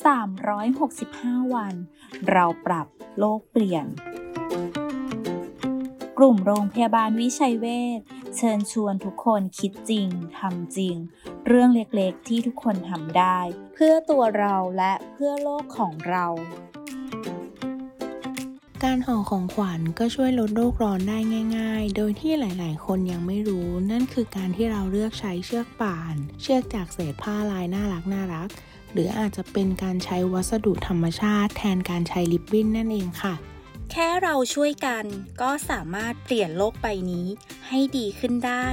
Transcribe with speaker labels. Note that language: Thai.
Speaker 1: 365 วัน เราปรับโลกเปลี่ยน กลุ่มโรงพยาบาลวิชัยเวชเชิญชวนทุกคนคิดจริงทำจริง เรื่องเล็กๆที่ทุกคนทำได้ เพื่อตัวเราและเพื่อโลกของเรา
Speaker 2: การห่อของขวัญก็ช่วยลดโลกร้อนได้ง่าย ๆ โดยที่หลายๆ คนยังไม่รู้ นั่นคือการที่เราเลือกใช้เชือกป่าน เชือกจากเศษผ้าลายน่ารักน่ารัก หรืออาจจะเป็นการใช้วัสดุธรรมชาติแทนการใช้ลิปบิ้นนั่นเองค่ะ
Speaker 1: แค่เราช่วยกันก็สามารถเปลี่ยนโลกใบนี้ให้ดีขึ้นได้